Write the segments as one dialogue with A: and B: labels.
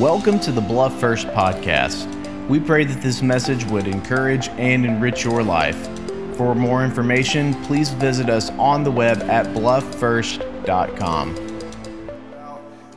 A: Welcome to the Bluff First podcast. We pray that this message would encourage and enrich your life. For more information, please visit us on the web at blufffirst.com.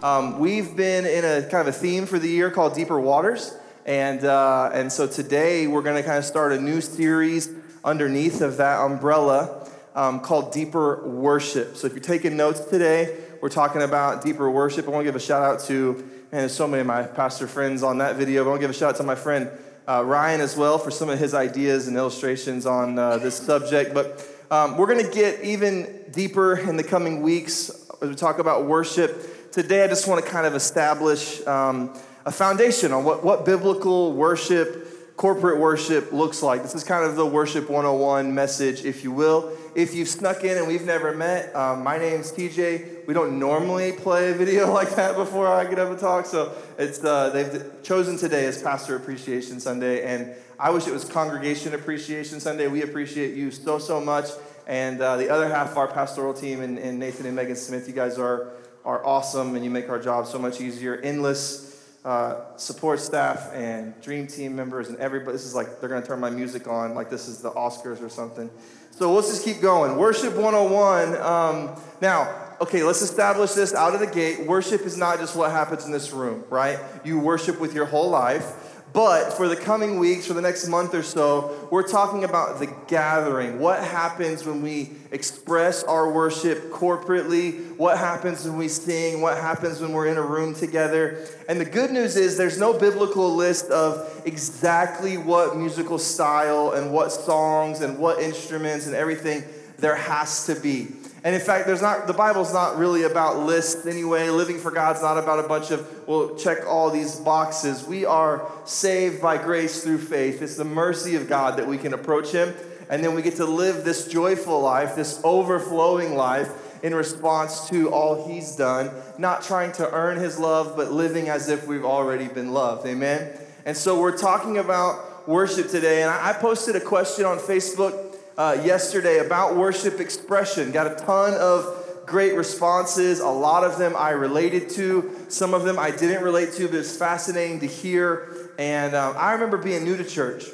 B: Um, we've been in a kind of a theme for the year called Deeper Waters. And, uh, and so today we're going to kind of start a new series underneath of that umbrella um, called Deeper Worship. So if you're taking notes today, we're talking about deeper worship. I want to give a shout out to, man, there's so many of my pastor friends on that video. But I want to give a shout out to my friend uh, Ryan as well for some of his ideas and illustrations on uh, this subject. But um, we're going to get even deeper in the coming weeks as we talk about worship. Today, I just want to kind of establish um, a foundation on what, what biblical worship corporate worship looks like. This is kind of the Worship 101 message, if you will. If you've snuck in and we've never met, um, my name's TJ. We don't normally play a video like that before I get up and talk, so it's uh, they've chosen today as Pastor Appreciation Sunday, and I wish it was Congregation Appreciation Sunday. We appreciate you so so much, and uh, the other half of our pastoral team and, and Nathan and Megan Smith. You guys are are awesome, and you make our job so much easier. Endless uh, support staff and dream team members and everybody. This is like they're going to turn my music on like this is the Oscars or something. So let's just keep going. Worship 101. Um, now, okay, let's establish this out of the gate. Worship is not just what happens in this room, right? You worship with your whole life. But for the coming weeks, for the next month or so, we're talking about the gathering. What happens when we express our worship corporately? What happens when we sing? What happens when we're in a room together? And the good news is there's no biblical list of exactly what musical style and what songs and what instruments and everything there has to be. And in fact, there's not the Bible's not really about lists anyway. Living for God's not about a bunch of well, check all these boxes. We are saved by grace through faith. It's the mercy of God that we can approach him and then we get to live this joyful life, this overflowing life in response to all he's done, not trying to earn his love, but living as if we've already been loved. Amen. And so we're talking about worship today, and I posted a question on Facebook uh, yesterday about worship expression. Got a ton of great responses. A lot of them I related to, some of them I didn't relate to, but it's fascinating to hear. And um, I remember being new to church.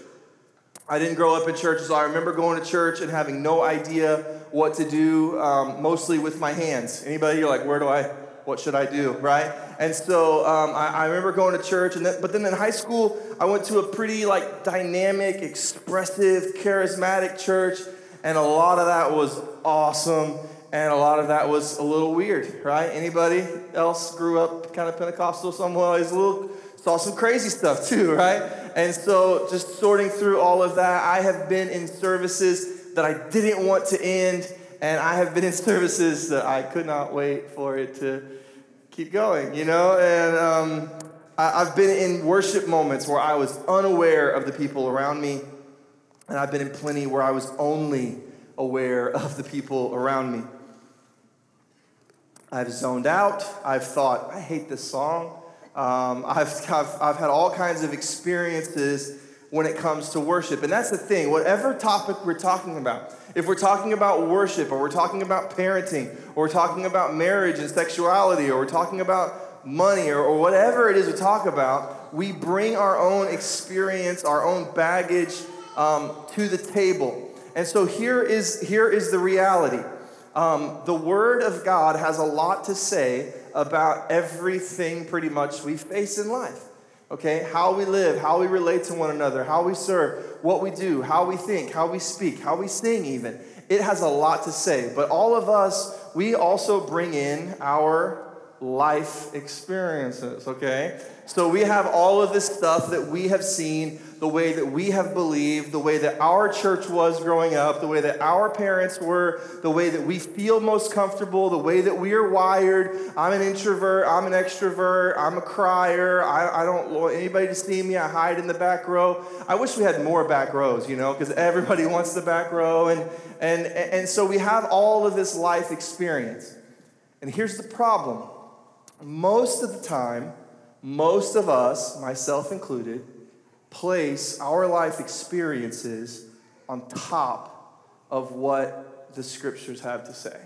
B: I didn't grow up in church, so I remember going to church and having no idea what to do, um, mostly with my hands. Anybody? You're like, where do I? What should I do? Right? And so um, I, I, remember going to church, and then, but then in high school, I went to a pretty like dynamic, expressive, charismatic church, and a lot of that was awesome, and a lot of that was a little weird, right? Anybody else grew up kind of Pentecostal somewhere? It's a little saw some crazy stuff too, right? And so just sorting through all of that, I have been in services that I didn't want to end, and I have been in services that I could not wait for it to keep going, you know? And um, I, have been in worship moments where I was unaware of the people around me, and I've been in plenty where I was only aware of the people around me. I've zoned out. I've thought, I hate this song. Um, I've, I've, I've had all kinds of experiences when it comes to worship. And that's the thing, whatever topic we're talking about, if we're talking about worship, or we're talking about parenting, or we're talking about marriage and sexuality, or we're talking about money, or, or whatever it is we talk about, we bring our own experience, our own baggage um, to the table. And so here is, here is the reality um, the Word of God has a lot to say about everything pretty much we face in life. Okay, how we live, how we relate to one another, how we serve, what we do, how we think, how we speak, how we sing, even. It has a lot to say. But all of us, we also bring in our life experiences, okay? So we have all of this stuff that we have seen, the way that we have believed, the way that our church was growing up, the way that our parents were, the way that we feel most comfortable, the way that we are wired. I'm an introvert, I'm an extrovert, I'm a crier, I, I don't want anybody to see me, I hide in the back row. I wish we had more back rows, you know, because everybody wants the back row. And, and, and so we have all of this life experience. And here's the problem most of the time, most of us, myself included, place our life experiences on top of what the scriptures have to say.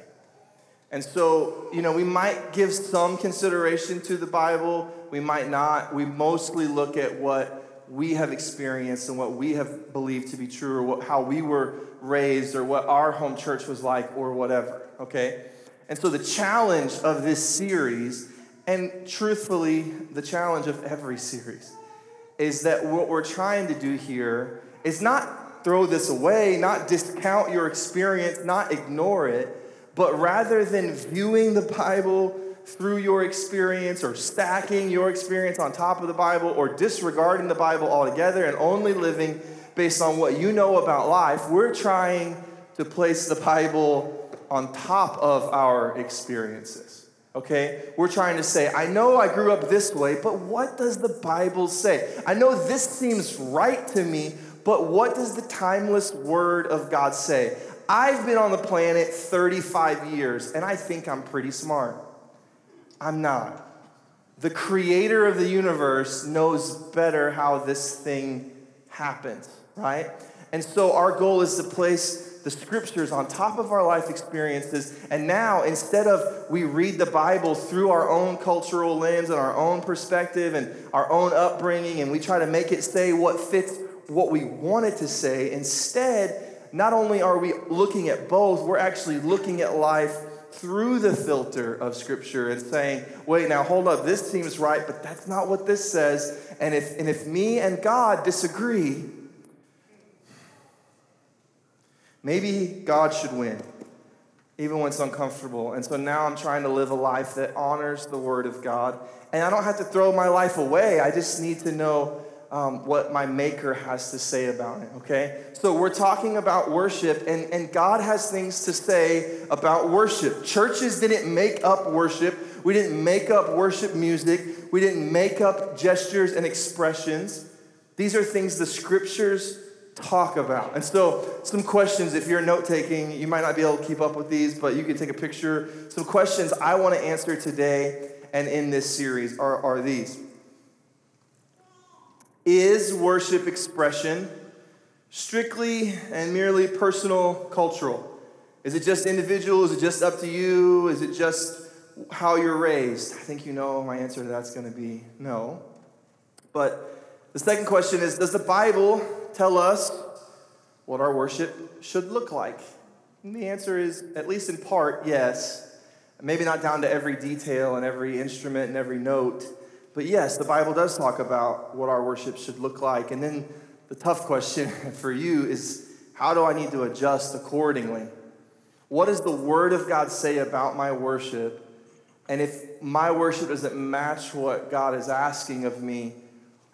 B: And so, you know, we might give some consideration to the Bible, we might not. We mostly look at what we have experienced and what we have believed to be true, or what, how we were raised, or what our home church was like, or whatever, okay? And so, the challenge of this series, and truthfully, the challenge of every series, is that what we're trying to do here is not throw this away, not discount your experience, not ignore it, but rather than viewing the Bible through your experience or stacking your experience on top of the Bible or disregarding the Bible altogether and only living based on what you know about life, we're trying to place the Bible on top of our experiences. Okay? We're trying to say, I know I grew up this way, but what does the Bible say? I know this seems right to me, but what does the timeless Word of God say? I've been on the planet 35 years, and I think I'm pretty smart. I'm not. The creator of the universe knows better how this thing happens, right? And so our goal is to place the scriptures on top of our life experiences. And now, instead of we read the Bible through our own cultural lens and our own perspective and our own upbringing, and we try to make it say what fits what we want it to say, instead, not only are we looking at both, we're actually looking at life through the filter of Scripture and saying, wait, now hold up, this seems right, but that's not what this says. And if, and if me and God disagree, maybe God should win, even when it's uncomfortable. And so now I'm trying to live a life that honors the Word of God. And I don't have to throw my life away, I just need to know um, what my maker has to say about it, okay? So we're talking about worship, and, and God has things to say about worship. Churches didn't make up worship, we didn't make up worship music, we didn't make up gestures and expressions. These are things the scriptures talk about. And so, some questions, if you're note taking, you might not be able to keep up with these, but you can take a picture. Some questions I want to answer today and in this series are, are these. Is worship expression strictly and merely personal, cultural? Is it just individual? Is it just up to you? Is it just how you're raised? I think you know my answer to that's going to be no. But the second question is Does the Bible tell us what our worship should look like? And the answer is, at least in part, yes. Maybe not down to every detail and every instrument and every note. But yes, the Bible does talk about what our worship should look like. And then the tough question for you is how do I need to adjust accordingly? What does the Word of God say about my worship? And if my worship doesn't match what God is asking of me,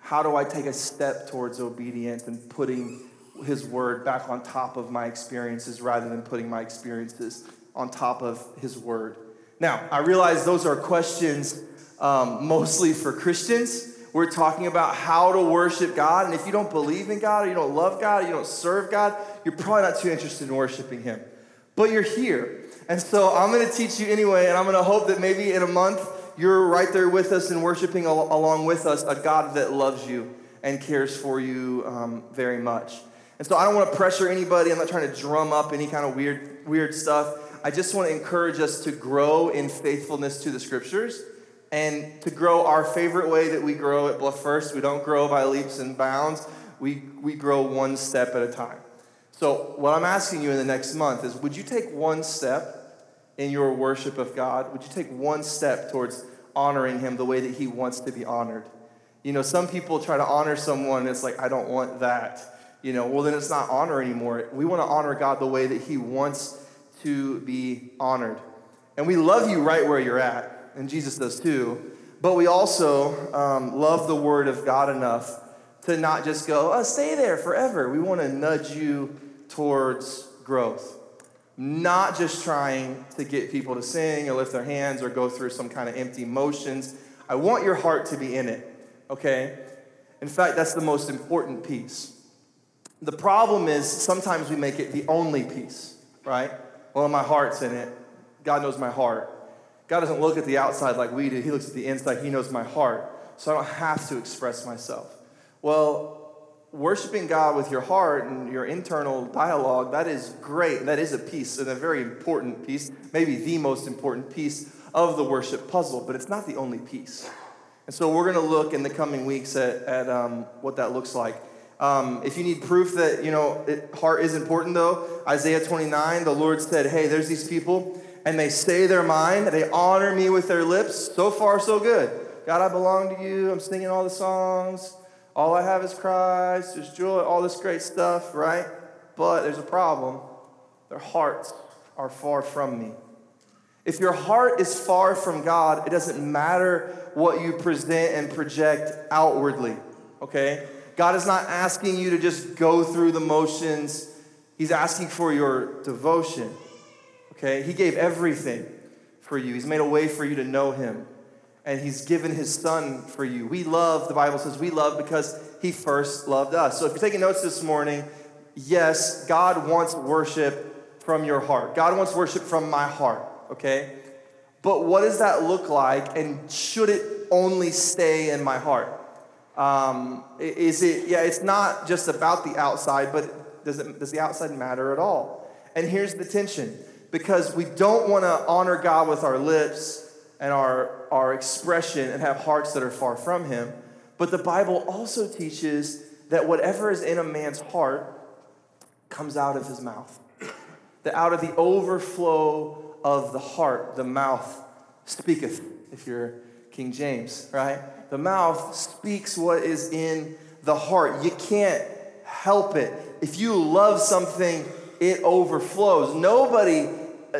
B: how do I take a step towards obedience and putting His Word back on top of my experiences rather than putting my experiences on top of His Word? Now, I realize those are questions um, mostly for Christians. We're talking about how to worship God. And if you don't believe in God, or you don't love God, or you don't serve God, you're probably not too interested in worshiping Him. But you're here. And so I'm going to teach you anyway, and I'm going to hope that maybe in a month you're right there with us and worshiping al- along with us a God that loves you and cares for you um, very much. And so I don't want to pressure anybody. I'm not trying to drum up any kind of weird, weird stuff. I just want to encourage us to grow in faithfulness to the scriptures and to grow our favorite way that we grow at Bluff First. We don't grow by leaps and bounds, we, we grow one step at a time. So, what I'm asking you in the next month is would you take one step in your worship of God? Would you take one step towards honoring Him the way that He wants to be honored? You know, some people try to honor someone, and it's like, I don't want that. You know, well, then it's not honor anymore. We want to honor God the way that He wants to be honored. And we love you right where you're at and Jesus does too. But we also um, love the Word of God enough to not just go, oh, stay there forever. We want to nudge you towards growth. Not just trying to get people to sing or lift their hands or go through some kind of empty motions. I want your heart to be in it, okay? In fact, that's the most important piece. The problem is sometimes we make it the only piece, right? Well, my heart's in it. God knows my heart. God doesn't look at the outside like we do, He looks at the inside. He knows my heart. So I don't have to express myself. Well, worshiping God with your heart and your internal dialogue, that is great. That is a piece and a very important piece, maybe the most important piece of the worship puzzle, but it's not the only piece. And so we're going to look in the coming weeks at, at um, what that looks like. Um, if you need proof that, you know, it, heart is important though, Isaiah 29, the Lord said, hey, there's these people and they say their mind, they honor me with their lips. So far, so good. God, I belong to you. I'm singing all the songs. All I have is Christ. There's joy, all this great stuff, right? But there's a problem. Their hearts are far from me. If your heart is far from God, it doesn't matter what you present and project outwardly, okay? God is not asking you to just go through the motions, He's asking for your devotion, okay? He gave everything for you, He's made a way for you to know Him, and He's given His Son for you. We love, the Bible says, we love because He first loved us. So if you're taking notes this morning, yes, God wants worship from your heart, God wants worship from my heart okay? But what does that look like, and should it only stay in my heart? Um, is it, yeah, it's not just about the outside, but does, it, does the outside matter at all? And here's the tension because we don't want to honor God with our lips and our, our expression and have hearts that are far from Him. But the Bible also teaches that whatever is in a man's heart comes out of his mouth. That out of the overflow of the heart, the mouth speaketh, if you're King James, right? The mouth speaks what is in the heart. You can't help it. If you love something, it overflows. Nobody,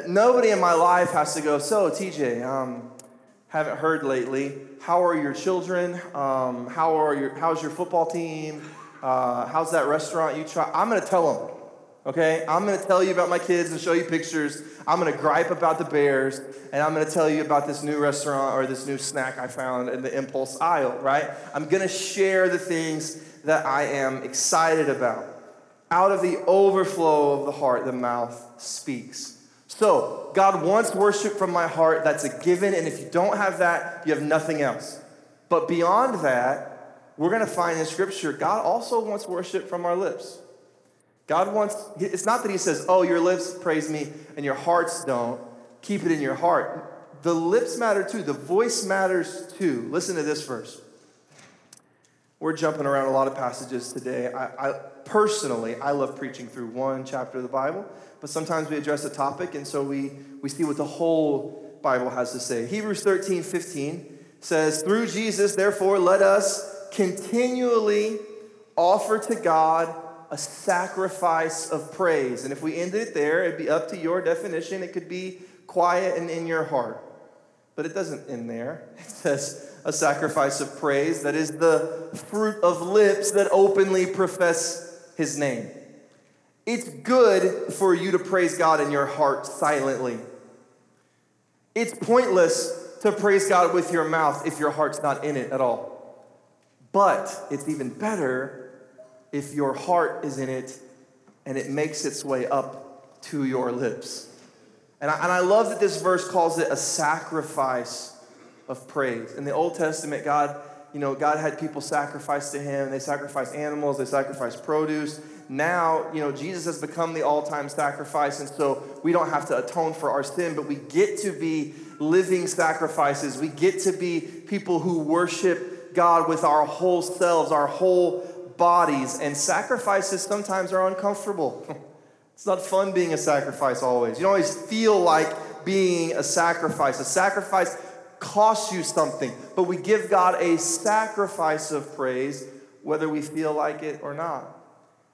B: nobody in my life has to go, so TJ, um, haven't heard lately. How are your children? Um, how are your, how's your football team? Uh, how's that restaurant you try? I'm going to tell them okay? I'm gonna tell you about my kids and show you pictures. I'm gonna gripe about the bears, and I'm gonna tell you about this new restaurant or this new snack I found in the impulse aisle, right? I'm gonna share the things that I am excited about. Out of the overflow of the heart, the mouth speaks. So, God wants worship from my heart. That's a given. And if you don't have that, you have nothing else. But beyond that, we're going to find in Scripture, God also wants worship from our lips. God wants, it's not that He says, oh, your lips praise me and your hearts don't. Keep it in your heart. The lips matter too, the voice matters too. Listen to this verse. We're jumping around a lot of passages today. I, personally, I love preaching through one chapter of the Bible, but sometimes we address a topic and so we, we see what the whole Bible has to say. Hebrews 13, 15 says, Through Jesus, therefore, let us continually offer to God a sacrifice of praise. And if we ended it there, it'd be up to your definition. It could be quiet and in your heart. But it doesn't end there. It says a sacrifice of praise that is the fruit of lips that openly profess his name. It's good for you to praise God in your heart silently. It's pointless to praise God with your mouth if your heart's not in it at all. But it's even better if your heart is in it and it makes its way up to your lips. And I, and I love that this verse calls it a sacrifice of praise. In the Old Testament, God, you know, God had people sacrifice to him. They sacrificed animals, they sacrificed produce. Now, you know, Jesus has become the all-time sacrifice, and so we don't have to atone for our sin, but we get to be living sacrifices. We get to be people who worship God with our whole selves, our whole bodies, and sacrifices sometimes are uncomfortable. it's not fun being a sacrifice always. You don't always feel like being a sacrifice. A sacrifice costs you something, but we give God a sacrifice of praise whether we feel like it or not.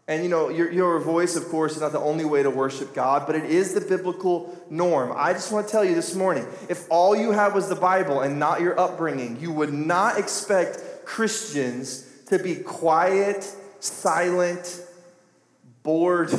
B: And you know, your, your voice, of course, is not the only way to worship God, but it is the biblical norm. I just want to tell you this morning if all you had was the Bible and not your upbringing, you would not expect Christians to be quiet, silent, bored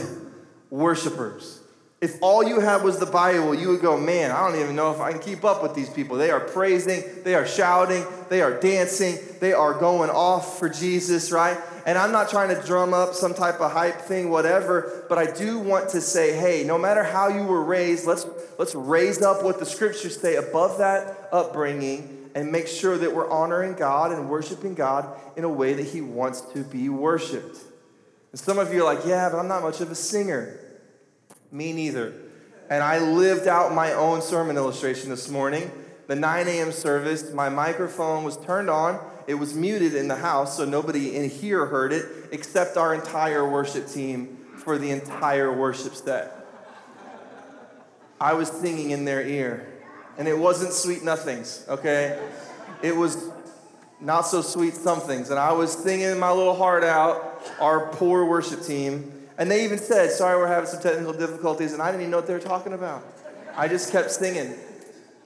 B: worshipers. If all you had was the Bible, you would go, man, I don't even know if I can keep up with these people. They are praising, they are shouting, they are dancing, they are going off for Jesus, right? And I'm not trying to drum up some type of hype thing, whatever, but I do want to say, hey, no matter how you were raised, let's, let's raise up what the scriptures say above that upbringing and make sure that we're honoring God and worshiping God in a way that He wants to be worshiped. And some of you are like, yeah, but I'm not much of a singer. Me neither. And I lived out my own sermon illustration this morning. The 9 a.m. service, my microphone was turned on. It was muted in the house, so nobody in here heard it except our entire worship team for the entire worship set. I was singing in their ear. And it wasn't sweet nothings, okay? It was not so sweet somethings. And I was singing my little heart out, our poor worship team. And they even said, Sorry, we're having some technical difficulties. And I didn't even know what they were talking about. I just kept singing.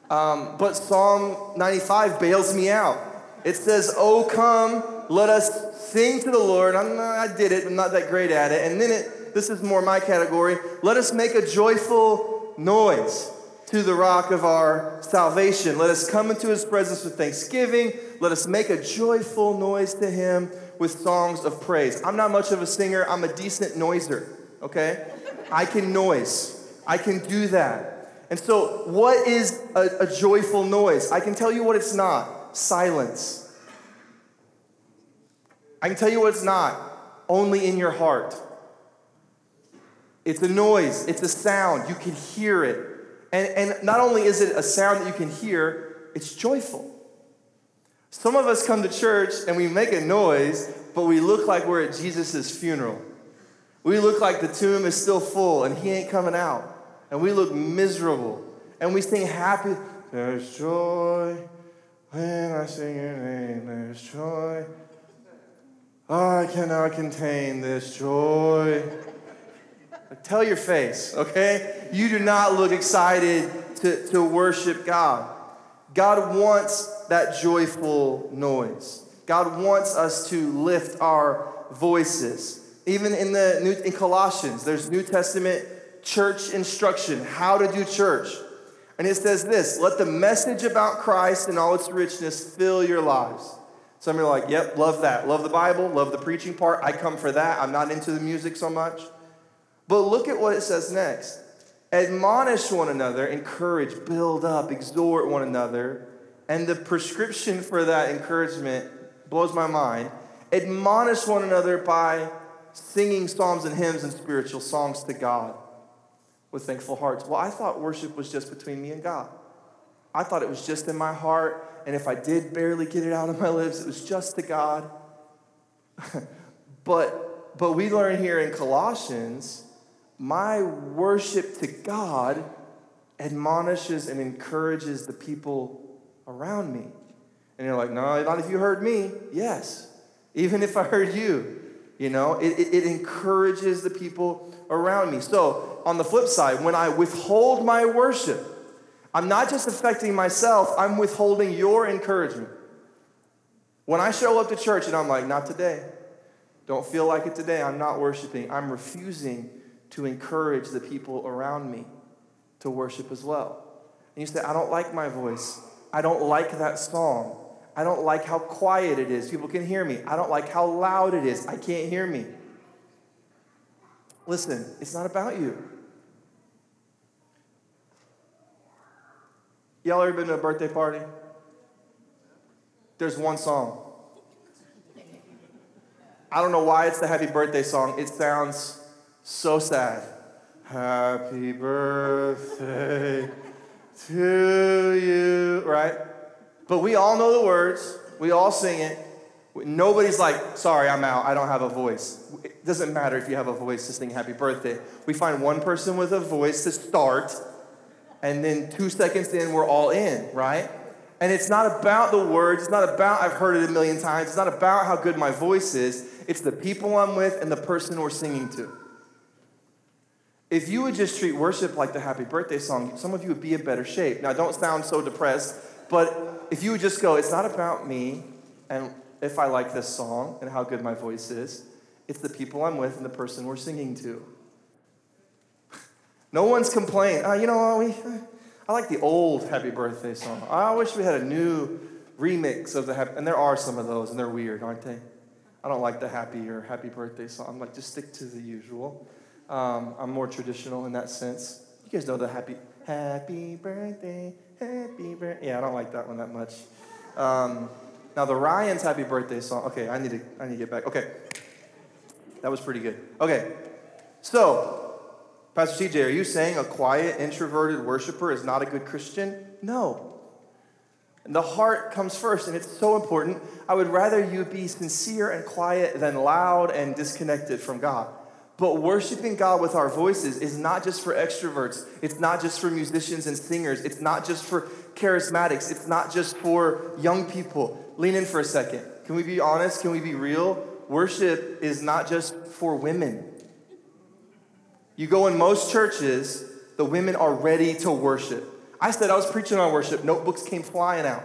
B: Um, but Psalm 95 bails me out. It says, Oh, come, let us sing to the Lord. I'm I did it, I'm not that great at it. And then it, this is more my category. Let us make a joyful noise to the rock of our salvation. Let us come into his presence with thanksgiving. Let us make a joyful noise to him with songs of praise. I'm not much of a singer, I'm a decent noiser, okay? I can noise, I can do that. And so, what is a, a joyful noise? I can tell you what it's not silence. I can tell you what it's not only in your heart. It's a noise, it's a sound. You can hear it. And, and not only is it a sound that you can hear, it's joyful. Some of us come to church and we make a noise, but we look like we're at Jesus' funeral. We look like the tomb is still full and he ain't coming out. And we look miserable. And we sing happy. There's joy when I sing your name. There's joy. I cannot contain this joy. Tell your face, okay? You do not look excited to, to worship God. God wants that joyful noise. God wants us to lift our voices. Even in the New, in Colossians, there's New Testament church instruction, how to do church. And it says this let the message about Christ and all its richness fill your lives. Some are like, yep, love that. Love the Bible, love the preaching part. I come for that. I'm not into the music so much. But look at what it says next admonish one another, encourage, build up, exhort one another. And the prescription for that encouragement blows my mind. Admonish one another by singing psalms and hymns and spiritual songs to God with thankful hearts. Well, I thought worship was just between me and God. I thought it was just in my heart, and if I did barely get it out of my lips, it was just to God. but, but we learn here in Colossians my worship to God admonishes and encourages the people around me. And you're like, no, not if you heard me. Yes, even if I heard you. You know, it, it, it, encourages the people around me. So, on the flip side, when I withhold my worship, I'm not just affecting myself, I'm withholding your encouragement. When I show up to church and I'm like, not today, don't feel like it today, I'm not worshiping, I'm refusing to encourage the people around me to worship as well. And you say, I don't like my voice. I don't like that song. I don't like how quiet it is. People can hear me. I don't like how loud it is. I can't hear me. Listen, it's not about you. Y'all ever been to a birthday party? There's one song. I don't know why it's the happy birthday song. It sounds so sad. Happy birthday to you, right? But we all know the words, we all sing it. Nobody's like, sorry, I'm out, I don't have a voice. It doesn't matter if you have a voice to sing happy birthday. We find one person with a voice to start, and then two seconds in, we're all in, right? And it's not about the words, it's not about I've heard it a million times, it's not about how good my voice is, it's the people I'm with and the person we're singing to. If you would just treat worship like the happy birthday song, some of you would be in better shape. Now, don't sound so depressed, but if you would just go, it's not about me and if I like this song and how good my voice is, it's the people I'm with and the person we're singing to. No one's complaining. Oh, ah, you know, we, I like the old happy birthday song. I wish we had a new remix of the happy, and there are some of those, and they're weird, aren't they? I don't like the happy or happy birthday song. I'm like, just stick to the usual. Um, I'm more traditional in that sense. You guys know the happy, happy birthday, happy birthday. Yeah, I don't like that one that much. Um, now the Ryan's happy birthday song. Okay, I need to, I need to get back. Okay. That was pretty good. Okay, so, Pastor TJ, are you saying a quiet, introverted worshiper is not a good Christian? No. And the heart comes first, and it's so important. I would rather you be sincere and quiet than loud and disconnected from God. But worshiping God with our voices is not just for extroverts. It's not just for musicians and singers. It's not just for charismatics. It's not just for young people. Lean in for a second. Can we be honest? Can we be real? Worship is not just for women. You go in most churches, the women are ready to worship. I said I was preaching on worship, notebooks came flying out.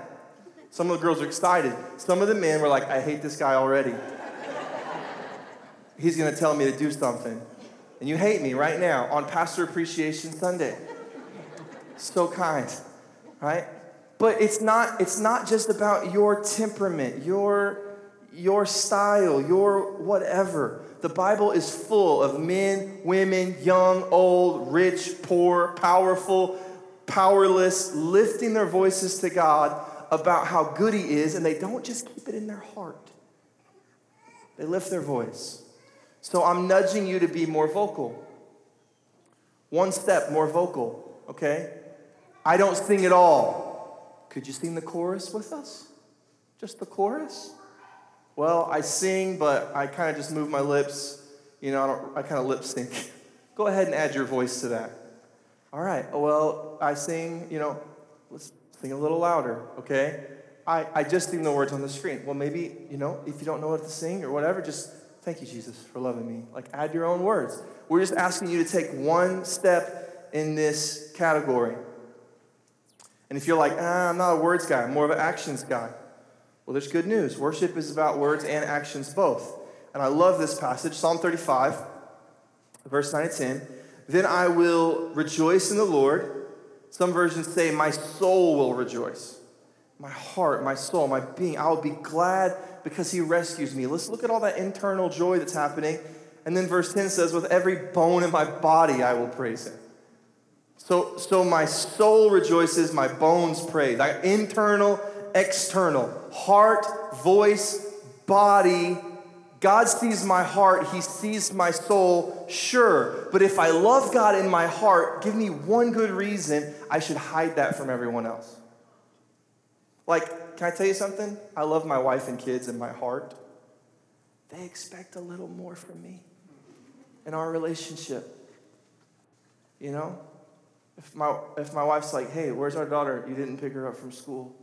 B: Some of the girls are excited. Some of the men were like, I hate this guy already. He's gonna tell me to do something. And you hate me right now on Pastor Appreciation Sunday. So kind, right? But it's not, it's not just about your temperament, your, your style, your whatever. The Bible is full of men, women, young, old, rich, poor, powerful, powerless, lifting their voices to God about how good He is, and they don't just keep it in their heart. They lift their voice. So I'm nudging you to be more vocal. One step more vocal, okay? I don't sing at all. Could you sing the chorus with us? Just the chorus? Well, I sing, but I kind of just move my lips. You know, I, I kind of lip sync. Go ahead and add your voice to that. All right, oh, well, I sing, you know, let's sing a little louder, okay? I, I just sing the words on the screen. Well, maybe, you know, if you don't know what to sing or whatever, just thank you, Jesus, for loving me. Like, add your own words. We're just asking you to take one step in this category. And if you're like, ah, I'm not a words guy, I'm more of an actions guy, well, there's good news. Worship is about words and actions both. And I love this passage, Psalm 35, verse 9 and 10. Then I will rejoice in the Lord. Some versions say, My soul will rejoice. My heart, my soul, my being. I will be glad because he rescues me. Let's look at all that internal joy that's happening. And then verse 10 says, With every bone in my body, I will praise him. So, so my soul rejoices, my bones praise. I, internal, external, heart, voice, body, God sees my heart, He sees my soul, sure. But if I love God in my heart, give me one good reason I should hide that from everyone else. Like, can I tell you something? I love my wife and kids in my heart. They expect a little more from me in our relationship. You know? If my, if my wife's like, hey, where's our daughter? You didn't pick her up from school.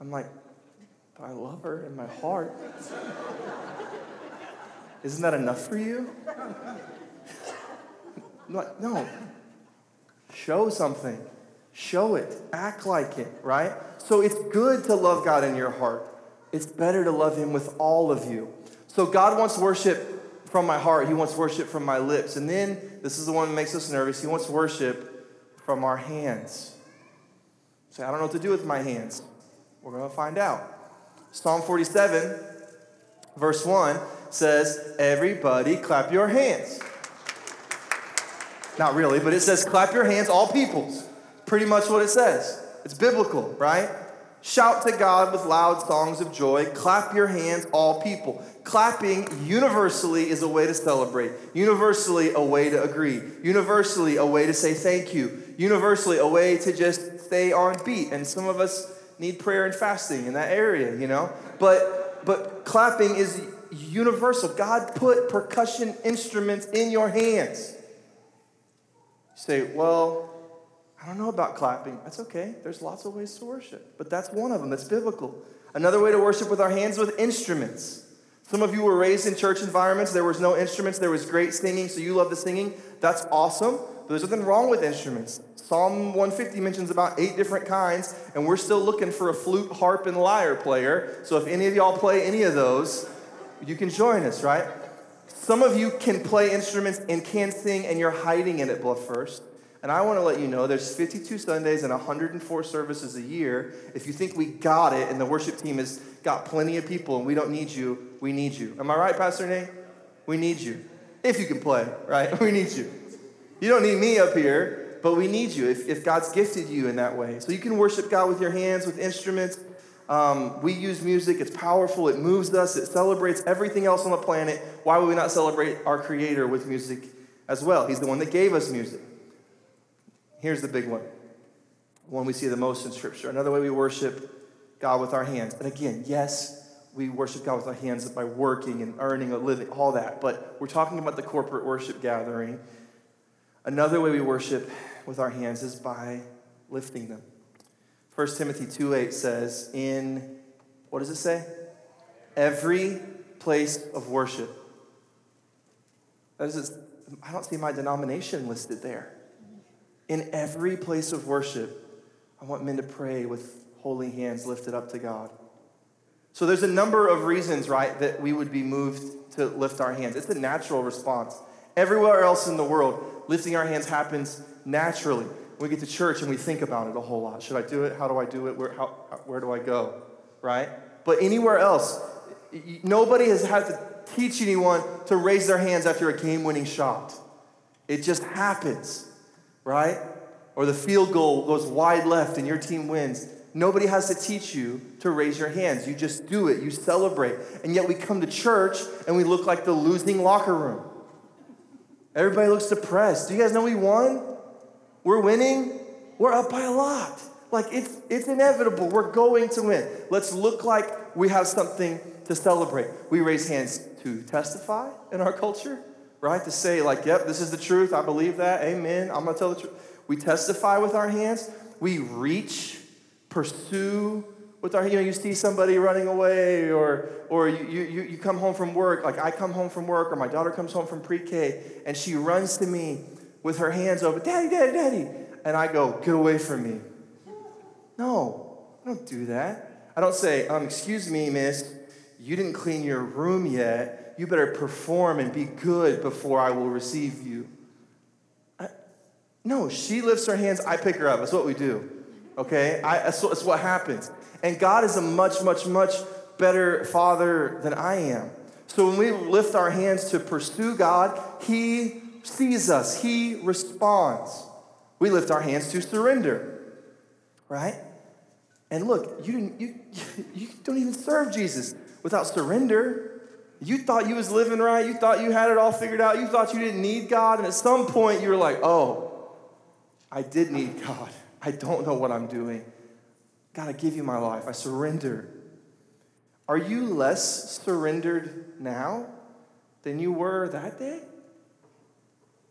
B: I'm like, but I love her in my heart. Isn't that enough for you? no. Show something. Show it. Act like it, right? So it's good to love God in your heart. It's better to love Him with all of you. So God wants worship from my heart. He wants worship from my lips. And then, this is the one that makes us nervous. He wants worship from our hands. Say, I don't know what to do with my hands. We're going to find out. Psalm 47, verse 1 says, Everybody clap your hands. Not really, but it says, Clap your hands, all peoples. Pretty much what it says. It's biblical, right? Shout to God with loud songs of joy. Clap your hands, all people. Clapping universally is a way to celebrate, universally, a way to agree, universally, a way to say thank you, universally, a way to just stay on beat. And some of us need prayer and fasting in that area, you know? But, but clapping is universal. God put percussion instruments in your hands. You say, well, I don't know about clapping. That's okay. There's lots of ways to worship, but that's one of them. That's biblical. Another way to worship with our hands with instruments. Some of you were raised in church environments. There was no instruments. There was great singing, so you love the singing. That's awesome. But there's nothing wrong with instruments. Psalm 150 mentions about eight different kinds, and we're still looking for a flute, harp, and lyre player. So if any of y'all play any of those, you can join us, right? Some of you can play instruments and can sing, and you're hiding in it, Bluff First. And I want to let you know there's 52 Sundays and 104 services a year. If you think we got it and the worship team has got plenty of people and we don't need you, we need you. Am I right, Pastor Nate? We need you. If you can play, right? We need you. You don't need me up here, but we need you if, if God's gifted you in that way. So you can worship God with your hands, with instruments. Um, we use music, it's powerful, it moves us, it celebrates everything else on the planet. Why would we not celebrate our Creator with music as well? He's the one that gave us music. Here's the big one one we see the most in Scripture. Another way we worship God with our hands. And again, yes, we worship God with our hands by working and earning a living, all that. But we're talking about the corporate worship gathering. Another way we worship with our hands is by lifting them. 1 Timothy 2 8 says, In, what does it say? Every place of worship. That is, I don't see my denomination listed there. In every place of worship, I want men to pray with holy hands lifted up to God. So there's a number of reasons, right, that we would be moved to lift our hands. It's a natural response. Everywhere else in the world, lifting our hands happens naturally. We get to church and we think about it a whole lot. Should I do it? How do I do it? Where, how, where do I go? Right? But anywhere else, nobody has had to teach anyone to raise their hands after a game winning shot. It just happens, right? Or the field goal goes wide left and your team wins. Nobody has to teach you to raise your hands. You just do it. You celebrate. And yet we come to church and we look like the losing locker room. Everybody looks depressed. Do you guys know we won? We're winning. We're up by a lot. Like it's it's inevitable. We're going to win. Let's look like we have something to celebrate. We raise hands to testify in our culture, right? To say like, "Yep, this is the truth. I believe that. Amen. I'm going to tell the truth." We testify with our hands. We reach pursue with our, you know, you see somebody running away or, or you, you, you come home from work, like I come home from work or my daughter comes home from pre-K and she runs to me with her hands open, daddy, daddy, daddy. And I go, get away from me. No, I don't do that. I don't say, um, excuse me, miss, you didn't clean your room yet. You better perform and be good before I will receive you. I, no, she lifts her hands, I pick her up. That's what we do. Okay? I, that's, that's what happens. And God is a much, much, much better father than I am. So when we lift our hands to pursue God, He sees us, He responds. We lift our hands to surrender, right? And look, you, you, you don't even serve Jesus without surrender. You thought you was living right. You thought you had it all figured out. You thought you didn't need God. And at some point, you were like, oh, I did need God. I don't know what I'm doing. God, I give you my life. I surrender. Are you less surrendered now than you were that day?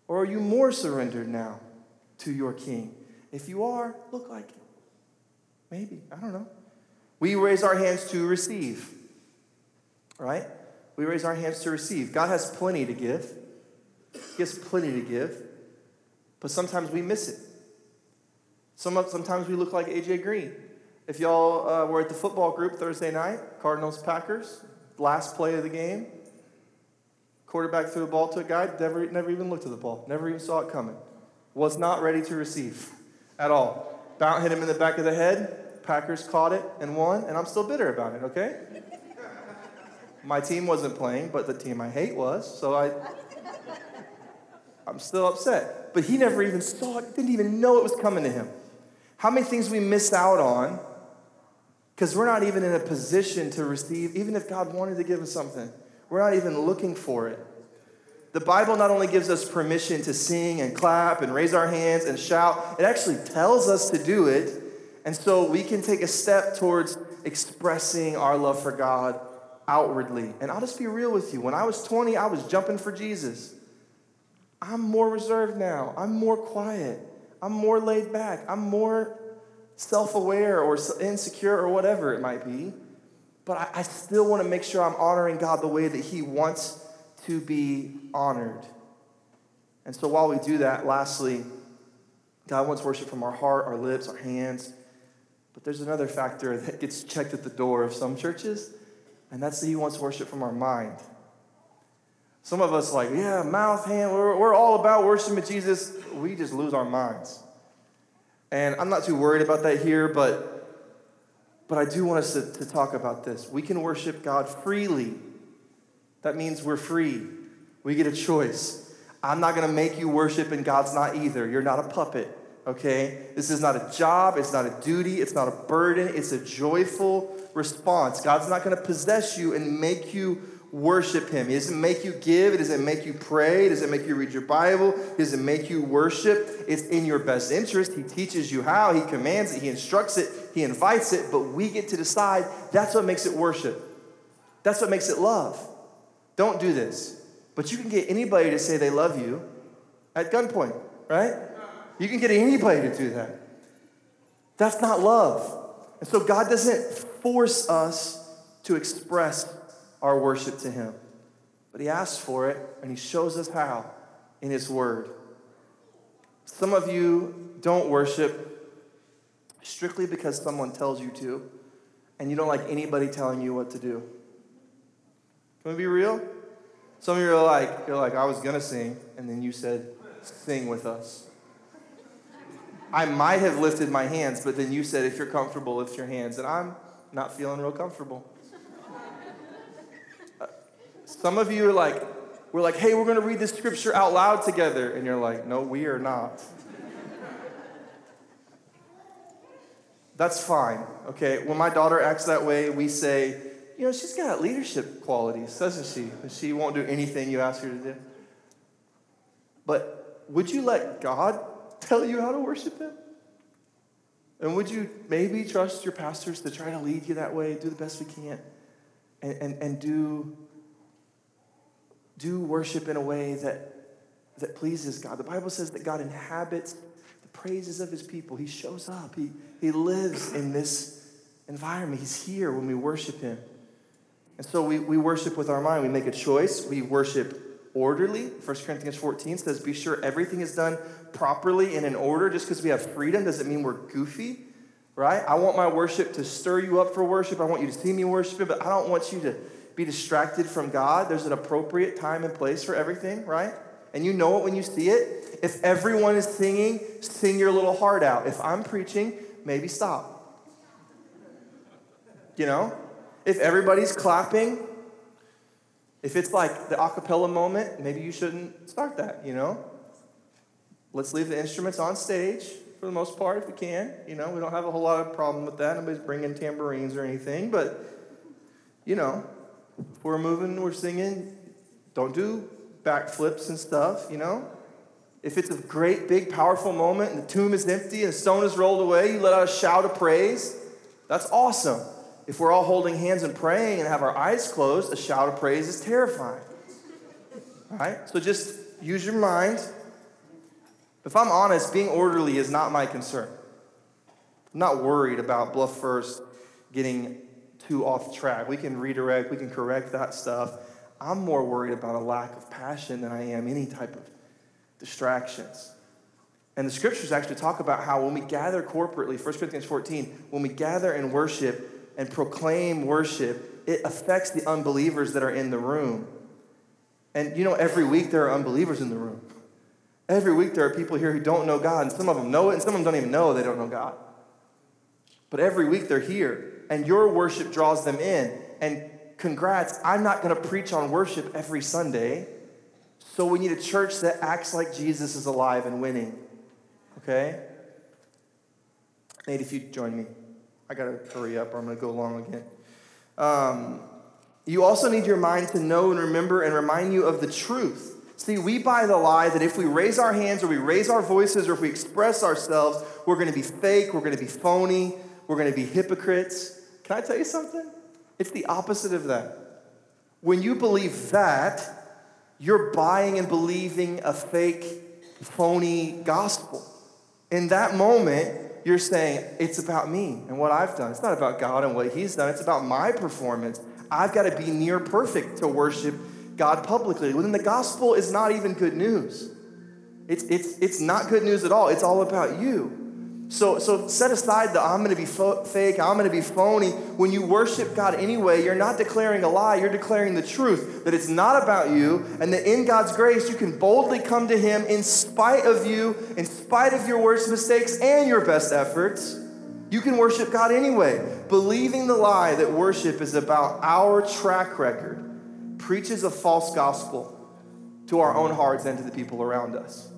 B: Or are you more surrendered now to your King? If you are, look like it. Maybe. I don't know. We raise our hands to receive, right? We raise our hands to receive. God has plenty to give, He has plenty to give, but sometimes we miss it. Some, sometimes we look like AJ Green. If y'all uh, were at the football group Thursday night, Cardinals Packers, last play of the game, quarterback threw the ball to a guy, never, never even looked at the ball, never even saw it coming, was not ready to receive at all. Bounce hit him in the back of the head. Packers caught it and won, and I'm still bitter about it, okay? My team wasn't playing, but the team I hate was, so I, I'm still upset. But he never even saw it, didn't even know it was coming to him. How many things we miss out on because we're not even in a position to receive, even if God wanted to give us something, we're not even looking for it. The Bible not only gives us permission to sing and clap and raise our hands and shout, it actually tells us to do it. And so we can take a step towards expressing our love for God outwardly. And I'll just be real with you. When I was 20, I was jumping for Jesus. I'm more reserved now, I'm more quiet. I'm more laid back. I'm more self aware or insecure or whatever it might be. But I, I still want to make sure I'm honoring God the way that He wants to be honored. And so while we do that, lastly, God wants worship from our heart, our lips, our hands. But there's another factor that gets checked at the door of some churches, and that's that He wants worship from our mind. Some of us, like, yeah, mouth, hand, we're, we're all about worshiping Jesus. We just lose our minds. And I'm not too worried about that here, but, but I do want us to, to talk about this. We can worship God freely. That means we're free. We get a choice. I'm not going to make you worship, and God's not either. You're not a puppet. Okay? This is not a job, it's not a duty, it's not a burden, it's a joyful response. God's not going to possess you and make you worship Him. He doesn't make you give, it doesn't make you pray, it doesn't make you read your Bible, it doesn't make you worship. It's in your best interest. He teaches you how, He commands it, He instructs it, He invites it, but we get to decide. That's what makes it worship. That's what makes it love. Don't do this. But you can get anybody to say they love you at gunpoint, right? You can get anybody to do that. That's not love. And so God doesn't force us to express our worship to Him, but He asks for it and He shows us how in His Word. Some of you don't worship strictly because someone tells you to, and you don't like anybody telling you what to do. Can we be real? Some of you are like, you're like, I was gonna sing, and then you said, sing with us. I might have lifted my hands, but then you said, if you're comfortable, lift your hands. And I'm not feeling real comfortable. Uh, some of you are like, we're like, hey, we're going to read this scripture out loud together. And you're like, no, we are not. That's fine, okay? When my daughter acts that way, we say, you know, she's got leadership qualities, doesn't she? She won't do anything you ask her to do. But would you let God tell you how to worship Him? And would you maybe trust your pastors to try to lead you that way, do the best we can, and, and, and do, do worship in a way that, that pleases God? The Bible says that God inhabits the praises of His people. He shows up, He, he lives in this environment. He's here when we worship Him. And so we, we worship with our mind. We make a choice. We worship orderly. 1 Corinthians 14 says, Be sure everything is done properly and in order. Just because we have freedom doesn't mean we're goofy, right? I want my worship to stir you up for worship. I want you to see me worshiping, but I don't want you to be distracted from God. There's an appropriate time and place for everything, right? And you know it when you see it. If everyone is singing, sing your little heart out. If I'm preaching, maybe stop. You know? If everybody's clapping, if it's like the acapella moment, maybe you shouldn't start that, you know? Let's leave the instruments on stage for the most part if we can. You know, we don't have a whole lot of problem with that. Nobody's bringing tambourines or anything, but you know, if we're moving, we're singing, don't do backflips and stuff, you know? If it's a great, big, powerful moment and the tomb is empty and the stone is rolled away, you let out a shout of praise. That's awesome. If we're all holding hands and praying and have our eyes closed, a shout of praise is terrifying. All right? So just use your mind. If I'm honest, being orderly is not my concern. I'm not worried about Bluff First getting too off track. We can redirect, we can correct that stuff. I'm more worried about a lack of passion than I am any type of distractions. And the scriptures actually talk about how when we gather corporately, 1 Corinthians 14, when we gather and worship, and proclaim worship, it affects the unbelievers that are in the room. And you know, every week there are unbelievers in the room. Every week there are people here who don't know God, and some of them know it, and some of them don't even know they don't know God. But every week they're here, and your worship draws them in. And congrats, I'm not going to preach on worship every Sunday. So we need a church that acts like Jesus is alive and winning. Okay? Nate, if you join me. I got to hurry up or I'm going to go long again. Um, you also need your mind to know and remember and remind you of the truth. See, we buy the lie that if we raise our hands or we raise our voices or if we express ourselves, we're going to be fake, we're going to be phony, we're going to be hypocrites. Can I tell you something? It's the opposite of that. When you believe that, you're buying and believing a fake, phony gospel. In that moment, you're saying it's about me and what I've done. It's not about God and what He's done, it's about my performance. I've got to be near perfect to worship God publicly. When the gospel is not even good news, it's, it's, it's not good news at all. It's all about you. So, so set aside the I'm going to be fo- fake, I'm going to be phony. When you worship God anyway, you're not declaring a lie, you're declaring the truth that it's not about you, and that in God's grace, you can boldly come to Him in spite of you, in spite of your worst mistakes and your best efforts. You can worship God anyway. Believing the lie that worship is about our track record preaches a false gospel to our own hearts and to the people around us.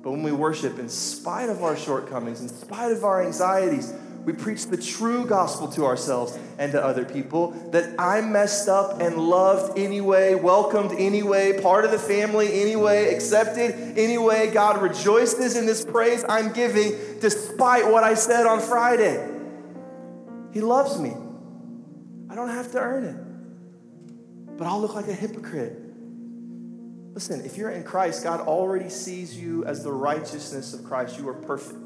B: But when we worship, in spite of our shortcomings, in spite of our anxieties, we preach the true gospel to ourselves and to other people that I'm messed up and loved anyway, welcomed anyway, part of the family anyway, accepted anyway. God rejoices in this praise I'm giving despite what I said on Friday. He loves me. I don't have to earn it. But I'll look like a hypocrite. Listen, if you're in Christ, God already sees you as the righteousness of Christ. You are perfect.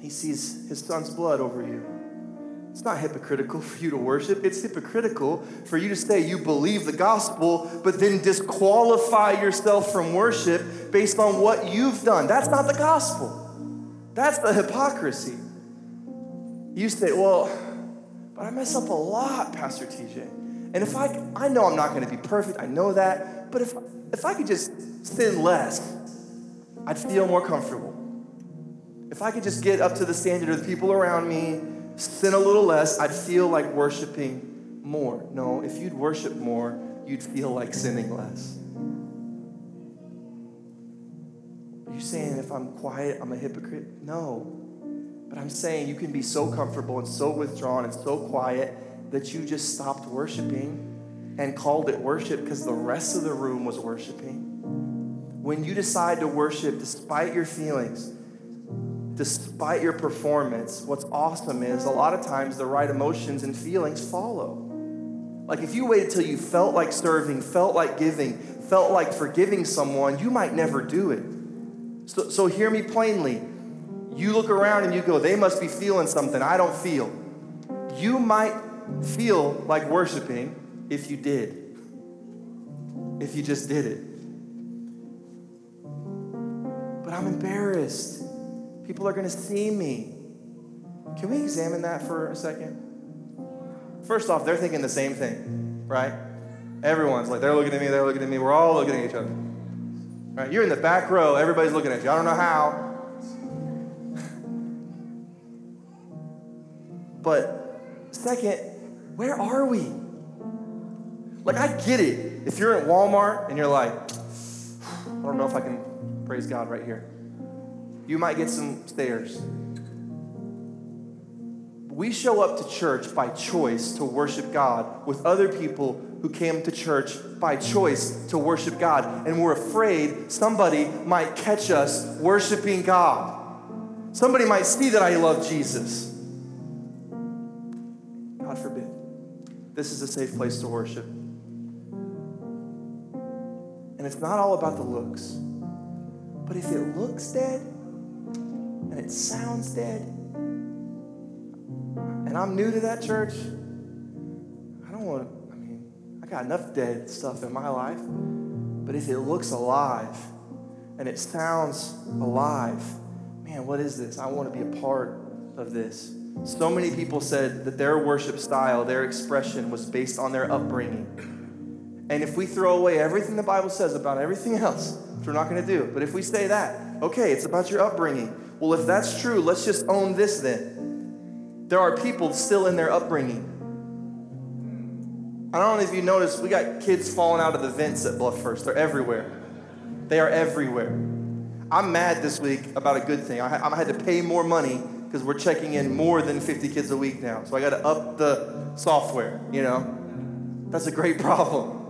B: He sees his son's blood over you. It's not hypocritical for you to worship. It's hypocritical for you to say you believe the gospel, but then disqualify yourself from worship based on what you've done. That's not the gospel. That's the hypocrisy. You say, well, but I mess up a lot, Pastor TJ. And if I, I know I'm not going to be perfect, I know that, but if, if I could just sin less, I'd feel more comfortable. If I could just get up to the standard of the people around me, sin a little less, I'd feel like worshiping more. No, if you'd worship more, you'd feel like sinning less. Are you saying if I'm quiet, I'm a hypocrite? No. But I'm saying you can be so comfortable and so withdrawn and so quiet that you just stopped worshiping and called it worship because the rest of the room was worshiping. When you decide to worship despite your feelings, despite your performance, what's awesome is a lot of times the right emotions and feelings follow. Like if you waited till you felt like serving, felt like giving, felt like forgiving someone, you might never do it. So, so hear me plainly. You look around and you go, they must be feeling something I don't feel. You might feel like worshiping if you did, if you just did it. But I'm embarrassed. People are going to see me. Can we examine that for a second? First off, they're thinking the same thing, right? Everyone's like, they're looking at me, they're looking at me, we're all looking at each other. Right? You're in the back row, everybody's looking at you. I don't know how. but second, where are we? Like, I get it. If you're at Walmart and you're like, I don't know if I can praise God right here you might get some stares. We show up to church by choice to worship God with other people who came to church by choice to worship God. And we're afraid somebody might catch us worshiping God. Somebody might see that I love Jesus. This is a safe place to worship. And it's not all about the looks. But if it looks dead, and it sounds dead. And I'm new to that church. I don't want to, I mean, I got enough dead stuff in my life. But if it looks alive and it sounds alive, man, what is this? I want to be a part of this. So many people said that their worship style, their expression was based on their upbringing. And if we throw away everything the Bible says about everything else, which we're not going to do, but if we say that, okay, it's about your upbringing. Well, if that's true, let's just own this then. There are people still in their upbringing. I don't know if you noticed, we got kids falling out of the vents at Bluff First. They're everywhere. They are everywhere. I'm mad this week about a good thing. I, I had to pay more money because we're checking in more than 50 kids a week now. So I got to up the software, you know? That's a great problem.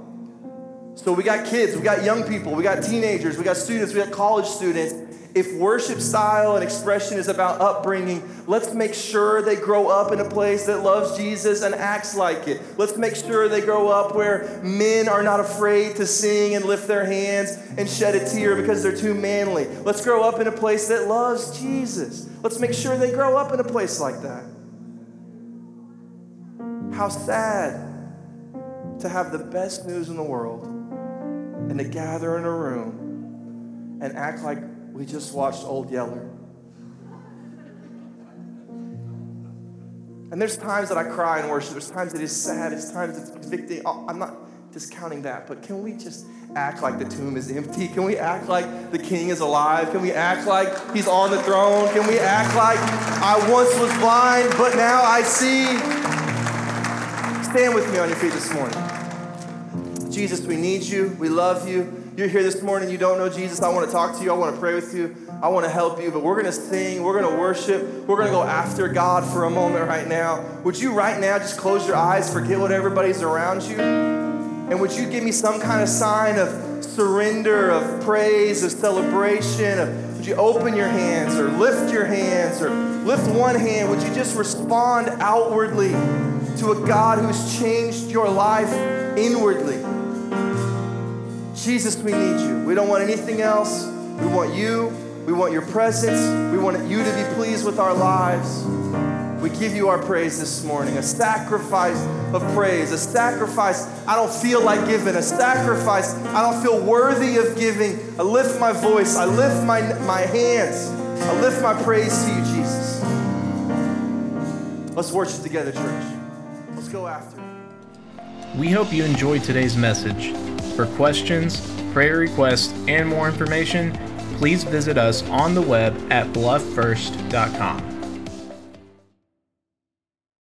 B: So we got kids, we got young people, we got teenagers, we got students, we got college students, if worship style and expression is about upbringing, let's make sure they grow up in a place that loves Jesus and acts like it. Let's make sure they grow up where men are not afraid to sing and lift their hands and shed a tear because they're too manly. Let's grow up in a place that loves Jesus. Let's make sure they grow up in a place like that. How sad to have the best news in the world and to gather in a room and act like we just watched Old Yeller. And there's times that I cry in worship. There's times it is sad. There's times it's convicting. Oh, I'm not discounting that, but can we just act like the tomb is empty? Can we act like the king is alive? Can we act like he's on the throne? Can we act like I once was blind, but now I see? Stand with me on your feet this morning. Jesus, we need you. We love you. you're here this morning, you don't know Jesus, I want to talk to you, I want to pray with you, I want to help you, but we're going to sing, we're going to worship, we're going to go after God for a moment right now. Would you right now just close your eyes, forget what everybody's around you? And would you give me some kind of sign of surrender, of praise, of celebration, of would you open your hands or lift your hands or lift one hand? Would you just respond outwardly to a God who's changed your life inwardly? Jesus, we need you. We don't want anything else. We want you. We want your presence. We want you to be pleased with our lives. We give you our praise this morning, a sacrifice of praise, a sacrifice I don't feel like giving, a sacrifice I don't feel worthy of giving. I lift my voice, I lift my, my hands, I lift my praise to you, Jesus. Let's worship together, church. Let's go after.
A: We hope you enjoyed today's message. For questions, prayer requests, and more information, please visit us on the web at blufffirst.com.